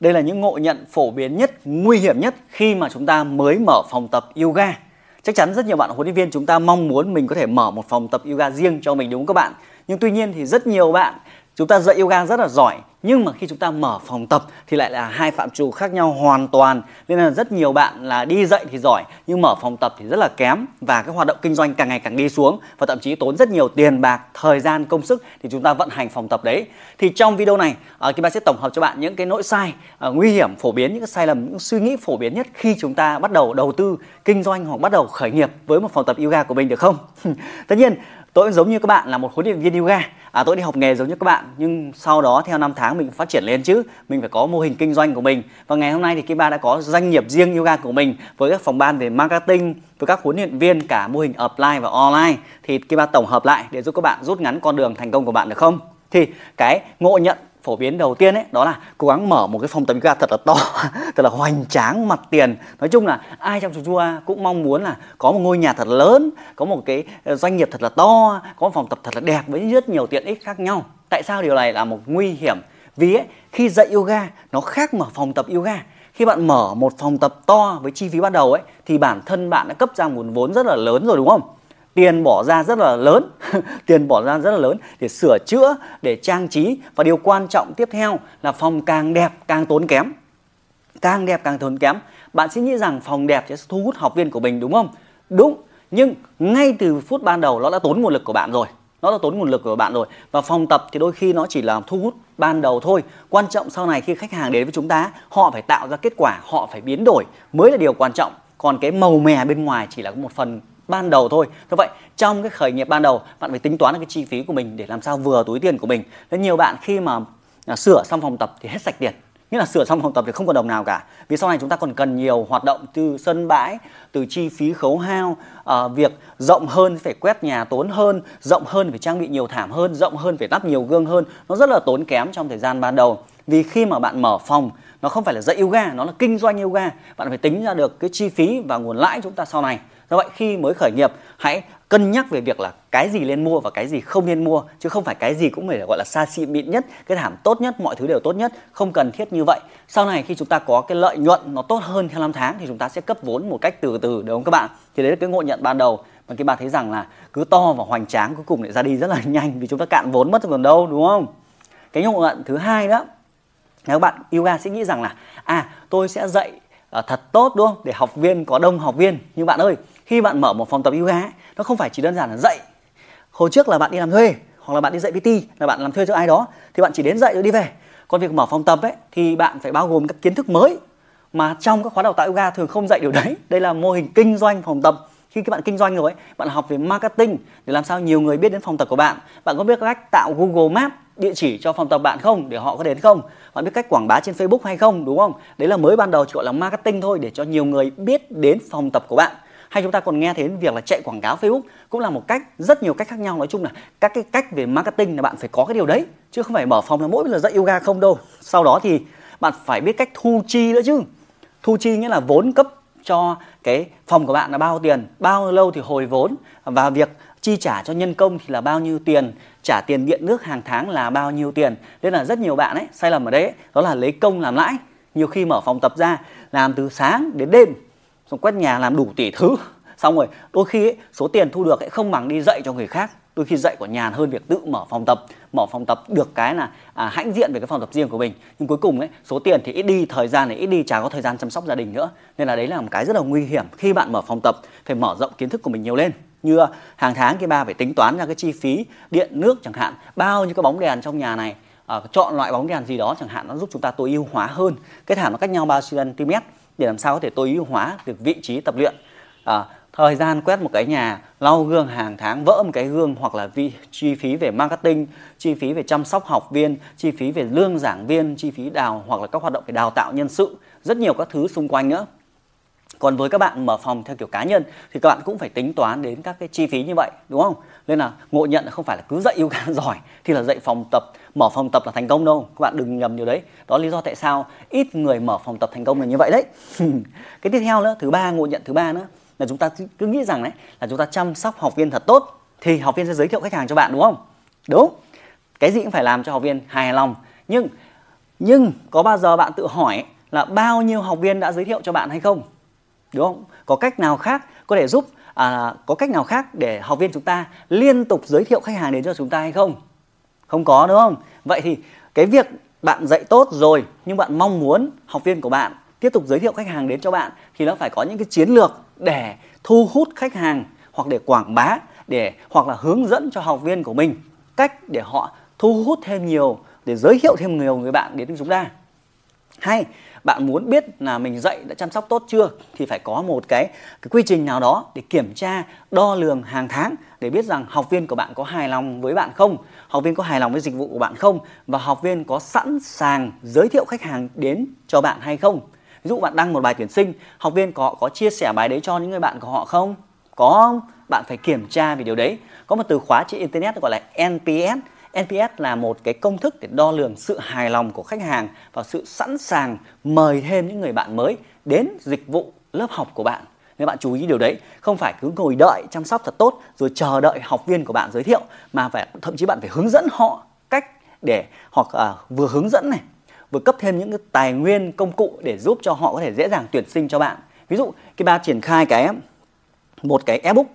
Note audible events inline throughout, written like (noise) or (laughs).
Đây là những ngộ nhận phổ biến nhất, nguy hiểm nhất khi mà chúng ta mới mở phòng tập yoga. Chắc chắn rất nhiều bạn huấn luyện viên chúng ta mong muốn mình có thể mở một phòng tập yoga riêng cho mình đúng không các bạn? Nhưng tuy nhiên thì rất nhiều bạn chúng ta dạy yoga rất là giỏi nhưng mà khi chúng ta mở phòng tập thì lại là hai phạm trù khác nhau hoàn toàn. Nên là rất nhiều bạn là đi dạy thì giỏi nhưng mở phòng tập thì rất là kém và cái hoạt động kinh doanh càng ngày càng đi xuống và thậm chí tốn rất nhiều tiền bạc thời gian công sức thì chúng ta vận hành phòng tập đấy. Thì trong video này uh, Kim Ba sẽ tổng hợp cho bạn những cái nỗi sai uh, nguy hiểm phổ biến những cái sai lầm những suy nghĩ phổ biến nhất khi chúng ta bắt đầu đầu tư kinh doanh hoặc bắt đầu khởi nghiệp với một phòng tập yoga của mình được không? (laughs) Tất nhiên tôi cũng giống như các bạn là một huấn luyện viên yoga. À tôi đi học nghề giống như các bạn, nhưng sau đó theo năm tháng mình phát triển lên chứ. Mình phải có mô hình kinh doanh của mình. Và ngày hôm nay thì Kim Ba đã có doanh nghiệp riêng yoga của mình với các phòng ban về marketing, với các huấn luyện viên, cả mô hình offline và online. Thì Kim Ba tổng hợp lại để giúp các bạn rút ngắn con đường thành công của bạn được không? Thì cái ngộ nhận phổ biến đầu tiên ấy đó là cố gắng mở một cái phòng tập yoga thật là to (laughs) thật là hoành tráng mặt tiền. Nói chung là ai trong chùa cũng mong muốn là có một ngôi nhà thật lớn có một cái ờ, doanh nghiệp thật là to có một phòng tập thật là đẹp với rất nhiều tiện ích khác nhau. Tại sao điều này là một nguy hiểm? Vì ấy, khi dạy yoga nó khác mở phòng tập yoga. Khi bạn mở một phòng tập to với chi phí ban đầu ấy thì bản thân bạn đã cấp ra nguồn vốn rất là lớn rồi đúng không? Tiền bỏ ra rất là lớn, (laughs) tiền bỏ ra rất là lớn để sửa chữa, để trang trí. Và điều quan trọng tiếp theo là phòng càng đẹp càng tốn kém. Càng đẹp càng tốn kém. Bạn sẽ nghĩ rằng phòng đẹp sẽ thu hút học viên của mình, đúng không? Đúng, nhưng ngay từ phút ban đầu nó đã tốn nguồn lực của bạn rồi. Nó đã tốn nguồn lực của bạn rồi. Và phòng tập thì đôi khi nó chỉ là thu hút ban đầu thôi. Quan trọng sau này khi khách hàng đến với chúng ta, họ phải tạo ra kết quả, họ phải biến đổi mới là điều quan trọng. Còn cái màu mè bên ngoài chỉ là một phần ban đầu thôi. Do vậy, trong cái khởi nghiệp ban đầu, bạn phải tính toán được cái chi phí của mình để làm sao vừa túi tiền của mình. Nên nhiều bạn khi mà à, sửa xong phòng tập thì hết sạch tiền. Nghĩa là sửa xong phòng tập thì không còn đồng nào cả. Vì sau này chúng ta còn cần nhiều hoạt động từ sân bãi, từ chi phí khấu hao, à, việc rộng hơn phải quét nhà tốn hơn, rộng hơn phải trang bị nhiều thảm hơn, rộng hơn phải lắp nhiều gương hơn. Nó rất là tốn kém trong thời gian ban đầu. Vì khi mà bạn mở phòng nó không phải là dạy yoga, nó là kinh doanh yoga. Bạn phải tính ra được cái chi phí và nguồn lãi chúng ta sau này. Do vậy khi mới khởi nghiệp hãy cân nhắc về việc là cái gì nên mua và cái gì không nên mua chứ không phải cái gì cũng phải gọi là xa xỉ mịn nhất cái thảm tốt nhất mọi thứ đều tốt nhất không cần thiết như vậy. Sau này khi chúng ta có cái lợi nhuận nó tốt hơn theo năm tháng thì chúng ta sẽ cấp vốn một cách từ từ đúng không các bạn? Thì đấy là cái ngộ nhận ban đầu. Mà các bạn thấy rằng là cứ to và hoành tráng cuối cùng lại ra đi rất là (laughs) nhanh vì chúng ta cạn vốn mất còn đâu đúng không? Cái ngộ nhận thứ hai đó nếu bạn yoga sẽ nghĩ rằng là à tôi sẽ dạy uh, thật tốt đúng không? Để học viên có đông học viên. Nhưng bạn ơi khi bạn mở một phòng tập yoga ấy, nó không phải chỉ đơn giản là dạy. Hồi trước là bạn đi làm thuê hoặc là bạn đi dạy PT là bạn làm thuê cho ai đó thì bạn chỉ đến dạy rồi đi về. Còn việc mở phòng tập ấy thì bạn phải bao gồm các kiến thức mới. Mà trong các khóa đào tạo yoga thường không dạy điều đấy. Đây là mô hình kinh doanh phòng tập khi các bạn kinh doanh rồi ấy, bạn học về marketing để làm sao nhiều người biết đến phòng tập của bạn. Bạn có biết cách tạo Google Map địa chỉ cho phòng tập bạn không để họ có đến không? Bạn biết cách quảng bá trên Facebook hay không đúng không? Đấy là mới ban đầu chỉ gọi là marketing thôi để cho nhiều người biết đến phòng tập của bạn. Hay chúng ta còn nghe thấy việc là chạy quảng cáo Facebook cũng là một cách rất nhiều cách khác nhau. Nói chung là các cái cách về marketing là bạn phải có cái điều đấy chứ không phải mở phòng là mỗi là dạy yoga không đâu. Sau đó thì bạn phải biết cách thu chi nữa chứ. Thu chi nghĩa là vốn cấp cho cái phòng của bạn là bao tiền bao lâu thì hồi vốn và việc chi trả cho nhân công thì là bao nhiêu tiền trả tiền điện nước hàng tháng là bao nhiêu tiền. Nên là rất nhiều bạn ấy sai lầm ở đấy đó là lấy công làm lãi nhiều khi mở phòng tập ra làm từ sáng đến đêm xong quét nhà làm đủ tỷ thứ. Xong rồi đôi khi ấy, số tiền thu được ấy không bằng đi dạy cho người khác đôi khi dạy còn nhàn hơn việc tự mở phòng tập. Mở phòng tập được cái là à, hãnh diện về cái phòng tập riêng của mình. Nhưng cuối cùng ấy số tiền thì ít đi thời gian thì ít đi chả có thời gian chăm sóc gia đình nữa. Nên là đấy là một cái rất là nguy hiểm khi bạn mở phòng tập phải mở rộng kiến thức của mình nhiều lên. Như à, hàng tháng cái ba phải tính toán ra cái chi phí điện nước chẳng hạn bao nhiêu cái bóng đèn trong nhà này à, chọn loại bóng đèn gì đó chẳng hạn nó giúp chúng ta tối ưu hóa hơn. Cái thảm nó cách nhau bao cm để làm sao có thể tối ưu hóa được vị trí tập luyện. À, thời gian quét một cái nhà lau gương hàng tháng vỡ một cái gương hoặc là vi, chi phí về marketing chi phí về chăm sóc học viên chi phí về lương giảng viên chi phí đào hoặc là các hoạt động về đào tạo nhân sự rất nhiều các thứ xung quanh nữa. Còn với các bạn mở phòng theo kiểu cá nhân thì các bạn cũng phải tính toán đến các cái chi phí như vậy đúng không? Nên là ngộ nhận là không phải là cứ dạy yoga (laughs) giỏi thì là dạy phòng tập mở phòng tập là thành công đâu. Các bạn đừng nhầm điều đấy. Đó là lý do tại sao ít người mở phòng tập thành công là như vậy đấy. (laughs) Cái tiếp theo nữa thứ ba ngộ nhận thứ ba nữa là chúng ta cứ nghĩ rằng đấy là chúng ta chăm sóc học viên thật tốt thì học viên sẽ giới thiệu khách hàng cho bạn đúng không? Đúng. Cái gì cũng phải làm cho học viên hài lòng. Nhưng nhưng có bao giờ bạn tự hỏi là bao nhiêu học viên đã giới thiệu cho bạn hay không? Đúng không? Có cách nào khác có thể giúp à, có cách nào khác để học viên chúng ta liên tục giới thiệu khách hàng đến cho chúng ta hay không? Không có đúng không? Vậy thì cái việc bạn dạy tốt rồi nhưng bạn mong muốn học viên của bạn tiếp tục giới thiệu khách hàng đến cho bạn thì nó phải có những cái chiến lược để thu hút khách hàng hoặc để quảng bá, để hoặc là hướng dẫn cho học viên của mình cách để họ thu hút thêm nhiều, để giới thiệu thêm nhiều người bạn đến với chúng ta. Hay, bạn muốn biết là mình dạy đã chăm sóc tốt chưa thì phải có một cái cái quy trình nào đó để kiểm tra, đo lường hàng tháng để biết rằng học viên của bạn có hài lòng với bạn không, học viên có hài lòng với dịch vụ của bạn không và học viên có sẵn sàng giới thiệu khách hàng đến cho bạn hay không ví dụ bạn đăng một bài tuyển sinh học viên có có chia sẻ bài đấy cho những người bạn của họ không? Có không? Bạn phải kiểm tra về điều đấy. Có một từ khóa trên internet gọi là NPS NPS là một cái công thức để đo lường sự hài lòng của khách hàng và sự sẵn sàng mời thêm những người bạn mới đến dịch vụ lớp học của bạn. Nếu bạn chú ý điều đấy, không phải cứ ngồi đợi chăm sóc thật tốt rồi chờ đợi học viên của bạn giới thiệu mà phải thậm chí bạn phải hướng dẫn họ cách để hoặc à, vừa hướng dẫn này vừa cấp thêm những cái tài nguyên công cụ để giúp cho họ có thể dễ dàng tuyển sinh cho bạn. Ví dụ cái ba triển khai cái một cái ebook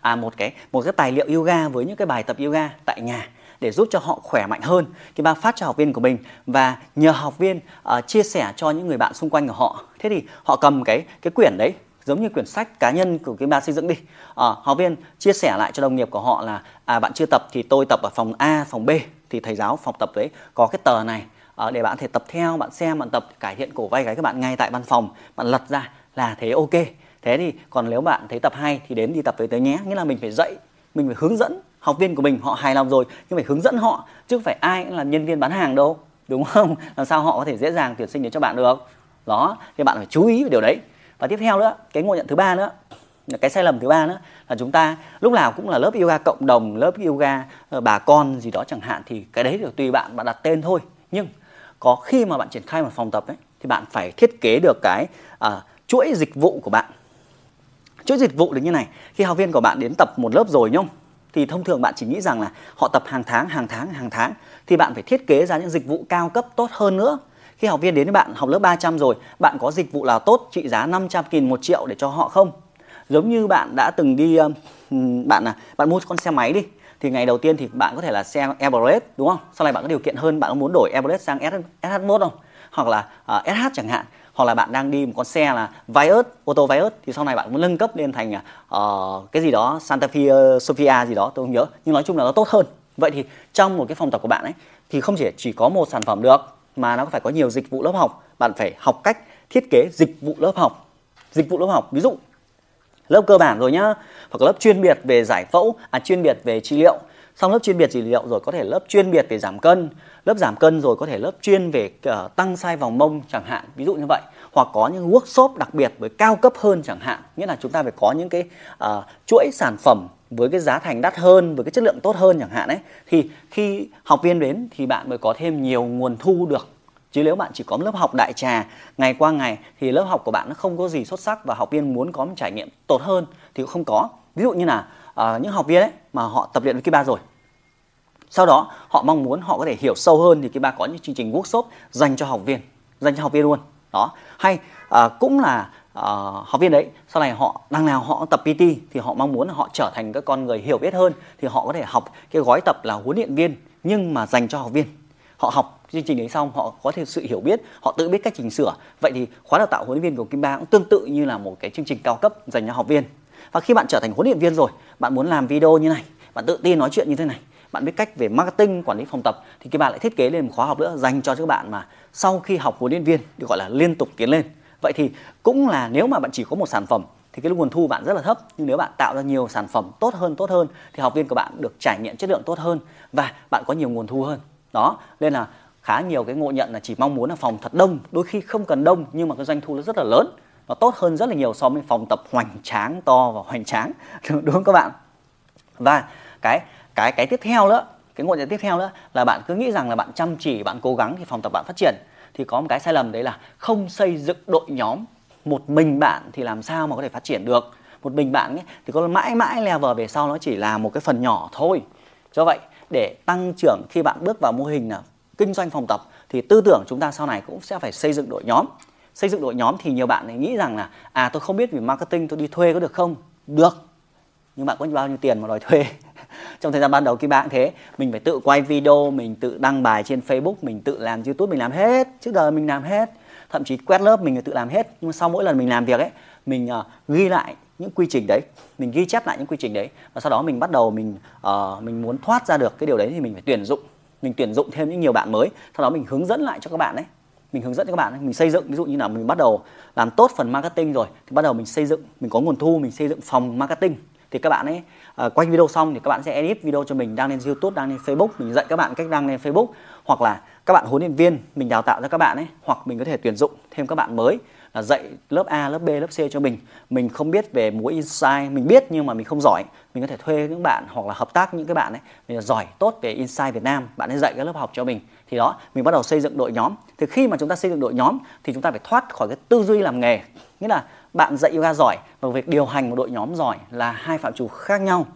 à một cái một cái tài liệu yoga với những cái bài tập yoga tại nhà để giúp cho họ khỏe mạnh hơn. Cái ba phát cho học viên của mình và nhờ học viên uh, chia sẻ cho những người bạn xung quanh của họ. Thế thì họ cầm cái cái quyển đấy giống như quyển sách cá nhân của cái ba xây dựng đi. À, học viên chia sẻ lại cho đồng nghiệp của họ là à bạn chưa tập thì tôi tập ở phòng A phòng B. Thì thầy giáo phòng tập đấy có cái tờ này Ờ, để bạn thể tập theo, bạn xem, bạn tập, cải thiện cổ vai gáy các bạn ngay tại văn phòng. Bạn lật ra là thế ok. Thế thì còn nếu bạn thấy tập hay thì đến đi tập với tới nhé. Nghĩa là mình phải dạy, mình phải hướng dẫn học viên của mình, họ hài lòng rồi, nhưng phải hướng dẫn họ, chứ không phải ai cũng là nhân viên bán hàng đâu, đúng không? (laughs) Làm sao họ có thể dễ dàng tuyển sinh đến cho bạn được? Đó, thì bạn phải chú ý về điều đấy. Và tiếp theo nữa, cái ngộ nhận thứ ba nữa là cái sai lầm thứ ba nữa, là chúng ta lúc nào cũng là lớp yoga cộng đồng, lớp yoga ờ, bà con gì đó chẳng hạn, thì cái đấy là tùy bạn bạn đặt tên thôi. Nhưng có khi mà bạn triển khai một phòng tập ấy thì bạn phải thiết kế được cái uh, chuỗi dịch vụ của bạn. Chuỗi dịch vụ là như này khi học viên của bạn đến tập một lớp rồi nhung thì thông thường bạn chỉ nghĩ rằng là họ tập hàng tháng hàng tháng hàng tháng thì bạn phải thiết kế ra những dịch vụ cao cấp tốt hơn nữa. Khi học viên đến với bạn học lớp 300 rồi bạn có dịch vụ nào tốt trị giá 500 nghìn một triệu để cho họ không? Giống như bạn đã từng đi bạn là bạn mua con xe máy đi thì ngày đầu tiên thì bạn có thể là xe Everest đúng không? Sau này bạn có điều kiện hơn bạn có muốn đổi Everest sang SH1 không? Hoặc là à, uh, SH chẳng hạn. Hoặc là bạn đang đi một con xe là Vios, ô tô Vios thì sau này bạn muốn nâng cấp lên thành uh, cái gì đó Santa Fe ờ, Sofia gì đó tôi không nhớ. Nhưng nói chung là nó tốt hơn. Vậy thì trong một cái phòng tập của bạn ấy thì không chỉ chỉ có một sản phẩm được mà nó phải có nhiều dịch vụ lớp học. Bạn phải học cách thiết kế dịch vụ lớp học. Dịch vụ lớp học. Ví dụ lớp cơ bản rồi nhá. Hoặc lớp chuyên biệt về giải phẫu à chuyên biệt về trị liệu. Xong lớp chuyên biệt trị liệu rồi có thể lớp chuyên biệt về giảm cân. Lớp giảm cân rồi có thể lớp chuyên về uh, tăng size vòng mông chẳng hạn ví dụ như vậy. Hoặc có những workshop đặc biệt với cao cấp hơn chẳng hạn. Nghĩa là chúng ta phải có những cái uh, chuỗi sản phẩm với cái giá thành đắt hơn với cái chất lượng tốt hơn chẳng hạn ấy. Thì khi học viên đến thì bạn mới có thêm nhiều nguồn thu được chứ nếu bạn chỉ có lớp học đại trà ngày qua ngày thì lớp học của bạn nó không có gì xuất sắc và học viên muốn có một trải nghiệm tốt hơn thì cũng không có. Ví dụ như là uh, những học viên ấy mà họ tập luyện với Kiba rồi sau đó họ mong muốn họ có thể hiểu sâu hơn thì Kiba có những chương trình workshop dành cho học viên dành cho học viên luôn. Đó. Hay uh, cũng là uh, học viên đấy sau này họ đằng nào họ tập PT thì họ mong muốn họ trở thành các con người hiểu biết hơn thì họ có thể học cái gói tập là huấn luyện viên nhưng mà dành cho học viên họ học chương trình đấy xong, họ có thêm sự hiểu biết, họ tự biết cách chỉnh sửa. Vậy thì khóa đào tạo huấn luyện viên của Kim Ba cũng tương tự như là một cái chương trình cao cấp dành cho học viên. Và khi bạn trở thành huấn luyện viên rồi, bạn muốn làm video như này, bạn tự tin nói chuyện như thế này, bạn biết cách về marketing, quản lý phòng tập, thì Kim Ba lại thiết kế lên một khóa học nữa dành cho các bạn mà sau khi học huấn luyện viên được gọi là liên tục tiến lên. Vậy thì cũng là nếu mà bạn chỉ có một sản phẩm, thì cái nguồn thu bạn rất là thấp. Nhưng nếu bạn tạo ra nhiều sản phẩm tốt hơn tốt hơn, thì học viên của bạn được trải nghiệm chất lượng tốt hơn và bạn có nhiều nguồn thu hơn đó nên là khá nhiều cái ngộ nhận là chỉ mong muốn là phòng thật đông. Đôi khi không cần đông nhưng mà cái doanh thu nó rất là lớn. Nó tốt hơn rất là nhiều so với phòng tập hoành tráng to và hoành tráng. (laughs) Đúng không các bạn? Và cái cái cái tiếp theo nữa cái ngộ nhận tiếp theo nữa là bạn cứ nghĩ rằng là bạn chăm chỉ bạn cố gắng thì phòng tập bạn phát triển. Thì có một cái sai lầm đấy là không xây dựng đội nhóm. Một mình bạn thì làm sao mà có thể phát triển được? Một mình bạn ấy, thì có mãi mãi level về sau nó chỉ là một cái phần nhỏ thôi. Do vậy để tăng trưởng khi bạn bước vào mô hình là kinh doanh phòng tập thì tư tưởng chúng ta sau này cũng sẽ phải xây dựng đội nhóm. Xây dựng đội nhóm thì nhiều bạn nghĩ rằng là à tôi không biết về marketing tôi đi thuê có được không? Được. Nhưng bạn có bao nhiêu tiền mà đòi thuê? (laughs) Trong thời gian ban đầu khi bạn thế mình phải tự quay video mình tự đăng bài trên facebook mình tự làm youtube mình làm hết. Trước giờ mình làm hết. Thậm chí quét lớp mình tự làm hết. Nhưng mà sau mỗi lần mình làm việc ấy mình uh, ghi lại những quy trình đấy mình ghi chép lại những quy trình đấy và sau đó mình bắt đầu mình uh, mình muốn thoát ra được cái điều đấy thì mình phải tuyển dụng mình tuyển dụng thêm những nhiều bạn mới sau đó mình hướng dẫn lại cho các bạn đấy mình hướng dẫn cho các bạn ấy. mình xây dựng ví dụ như là mình bắt đầu làm tốt phần marketing rồi thì bắt đầu mình xây dựng mình có nguồn thu mình xây dựng phòng marketing thì các bạn ấy ờ, uh, quay video xong thì các bạn sẽ edit video cho mình đăng lên YouTube, đăng lên Facebook, mình dạy các bạn cách đăng lên Facebook hoặc là các bạn huấn luyện viên mình đào tạo cho các bạn ấy hoặc mình có thể tuyển dụng thêm các bạn mới là dạy lớp A, lớp B, lớp C cho mình. Mình không biết về múa insight, mình biết nhưng mà mình không giỏi. Mình có thể thuê những bạn hoặc là hợp tác những cái bạn ấy mình giỏi tốt về insight Việt Nam, bạn ấy dạy các lớp học cho mình. Thì đó, mình bắt đầu xây dựng đội nhóm. Thì khi mà chúng ta xây dựng đội nhóm thì chúng ta phải thoát khỏi cái tư duy làm nghề. Nghĩa là bạn dạy yoga giỏi và việc điều hành một đội nhóm giỏi là hai phạm trù khác nhau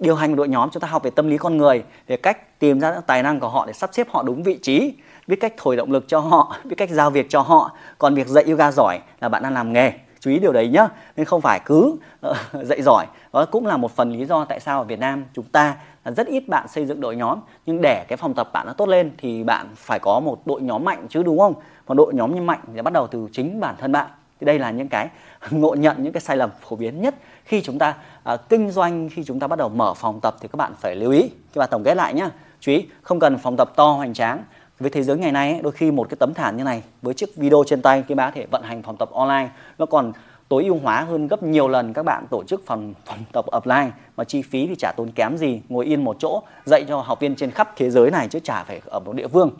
điều hành đội nhóm chúng ta học về tâm lý con người về cách tìm ra những tài năng của họ để sắp xếp họ đúng vị trí biết cách thổi động lực cho họ (laughs) biết cách giao việc cho họ. Còn việc dạy yoga giỏi là bạn đang làm nghề chú ý điều đấy nhé. nên không phải cứ uh, (laughs) dạy giỏi. Đó cũng là một phần lý do tại sao ở Việt Nam chúng ta là rất ít bạn xây dựng đội nhóm. Nhưng để cái phòng tập bạn nó tốt lên thì bạn phải có một đội nhóm mạnh chứ đúng không? Còn đội nhóm như mạnh thì bắt đầu từ chính bản thân bạn thì đây là những cái (laughs) ngộ nhận những cái sai lầm phổ biến nhất khi chúng ta uh, kinh doanh khi chúng ta bắt đầu mở phòng tập thì các bạn phải lưu ý. Các bạn tổng kết lại nhá. Chú ý không cần phòng tập to hoành tráng. Với thế giới ngày nay ấy, đôi khi một cái tấm thảm như này với chiếc video trên tay các bạn có thể vận hành phòng tập online nó còn tối ưu hóa hơn gấp nhiều lần các bạn tổ chức phòng (laughs) phòng tập offline. Mà chi phí thì chả tốn kém gì ngồi yên một chỗ dạy cho học viên trên khắp thế giới này chứ chả phải ở một địa phương.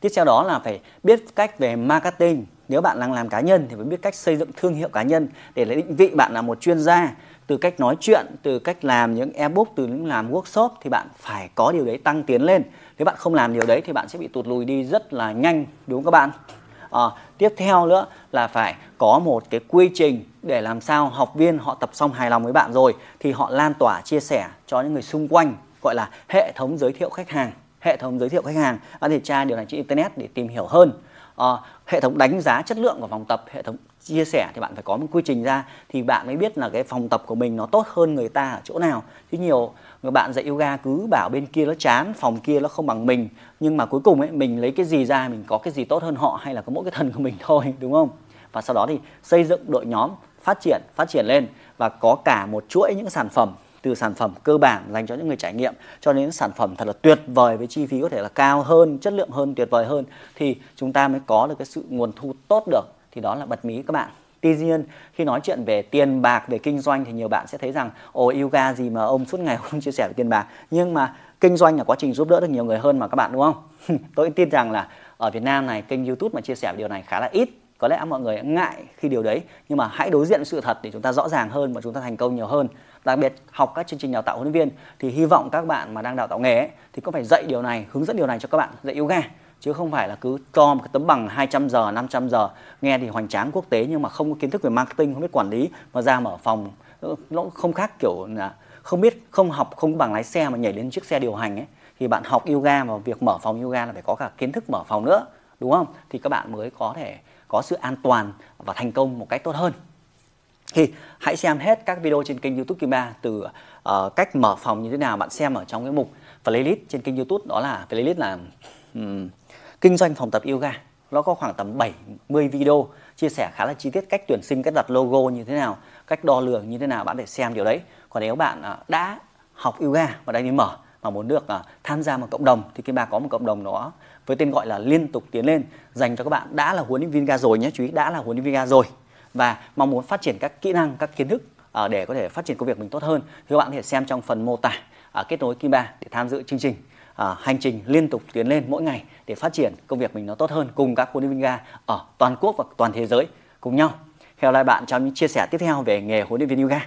Tiếp theo đó là phải biết cách về marketing nếu bạn đang làm cá nhân thì phải biết cách xây dựng thương hiệu cá nhân để lấy định vị bạn là một chuyên gia. Từ cách nói chuyện từ cách làm những ebook từ những làm workshop thì bạn phải có điều đấy tăng tiến lên. Nếu bạn không làm điều đấy thì bạn sẽ bị tụt lùi đi rất là nhanh đúng không các bạn? À, tiếp theo nữa là phải có một cái quy trình để làm sao học viên họ tập xong hài lòng với bạn rồi thì họ lan tỏa chia sẻ cho những người xung quanh gọi là hệ thống giới thiệu khách hàng. Hệ thống giới thiệu khách hàng bạn thể tra điều này trên internet để tìm hiểu hơn à, hệ thống đánh giá chất lượng của phòng tập hệ thống chia sẻ thì bạn phải có một quy trình ra thì bạn mới biết là cái phòng tập của mình nó tốt hơn người ta ở chỗ nào. Chứ nhiều người bạn dạy yoga cứ bảo bên kia nó chán phòng kia nó không bằng mình nhưng mà cuối cùng ấy mình lấy cái gì ra mình có cái gì tốt hơn họ hay là có mỗi cái thần của mình (laughs) thôi đúng không? Và sau đó thì xây dựng đội nhóm phát triển phát triển lên và có cả một chuỗi những sản phẩm từ sản phẩm cơ bản dành cho những người trải nghiệm cho đến sản phẩm thật là tuyệt vời với chi phí có thể là cao hơn, chất lượng hơn, tuyệt vời hơn thì chúng ta mới có được cái sự nguồn thu tốt được. Thì đó là bật mí các bạn. Tuy nhiên, khi nói chuyện về tiền bạc, về kinh doanh thì nhiều bạn sẽ thấy rằng, ồ yoga gì mà ông suốt ngày (laughs) không chia sẻ về tiền bạc. Nhưng mà kinh doanh là quá trình giúp đỡ được nhiều người hơn mà các bạn, đúng không? (laughs) Tôi tin rằng là ở Việt Nam này, kênh YouTube mà chia sẻ về điều này khá là ít có lẽ mọi người ngại khi điều đấy nhưng mà hãy đối diện với sự thật để chúng ta rõ ràng hơn và chúng ta thành công nhiều hơn. Đặc biệt học các chương trình đào tạo huấn luyện viên thì hy vọng các bạn mà đang đào tạo nghề ấy, thì cũng phải dạy điều này hướng dẫn điều này cho các bạn dạy yoga chứ không phải là cứ cho một cái tấm bằng 200 giờ 500 giờ nghe thì hoành tráng quốc tế nhưng mà không có kiến thức về marketing không biết quản lý mà ra mở phòng nó không khác kiểu là không biết không học không bằng lái xe mà nhảy lên chiếc xe điều hành ấy. Thì bạn học yoga và việc mở phòng yoga là phải có cả kiến thức mở phòng nữa đúng không? Thì các bạn mới có thể có sự an toàn và thành công một cách tốt hơn. Thì hãy xem hết các video trên kênh youtube Kim Ba từ uh, cách mở phòng như thế nào bạn xem ở trong cái mục playlist trên kênh youtube. Đó là playlist là um, kinh doanh phòng tập yoga. Nó có khoảng tầm 70 video chia sẻ khá là chi tiết cách tuyển sinh cách đặt logo như thế nào cách đo lường như thế nào bạn để xem điều đấy. Còn nếu bạn uh, đã học yoga và đang đi mở mà muốn được à, tham gia một cộng đồng thì Kim Ba có một cộng đồng đó với tên gọi là liên tục tiến lên dành cho các bạn đã là huấn luyện viên ga rồi nhé chú ý đã là huấn luyện viên ga rồi và mong muốn phát triển các kỹ năng các kiến thức à, để có thể phát triển công việc mình tốt hơn thì các bạn có thể xem trong phần mô tả à, kết nối Kim Ba để tham dự chương trình à, hành trình liên tục tiến lên mỗi ngày để phát triển công việc mình nó tốt hơn cùng các huấn luyện viên ga ở toàn quốc và toàn thế giới cùng nhau. Hẹn lại bạn trong những chia sẻ tiếp theo về nghề huấn luyện viên yoga.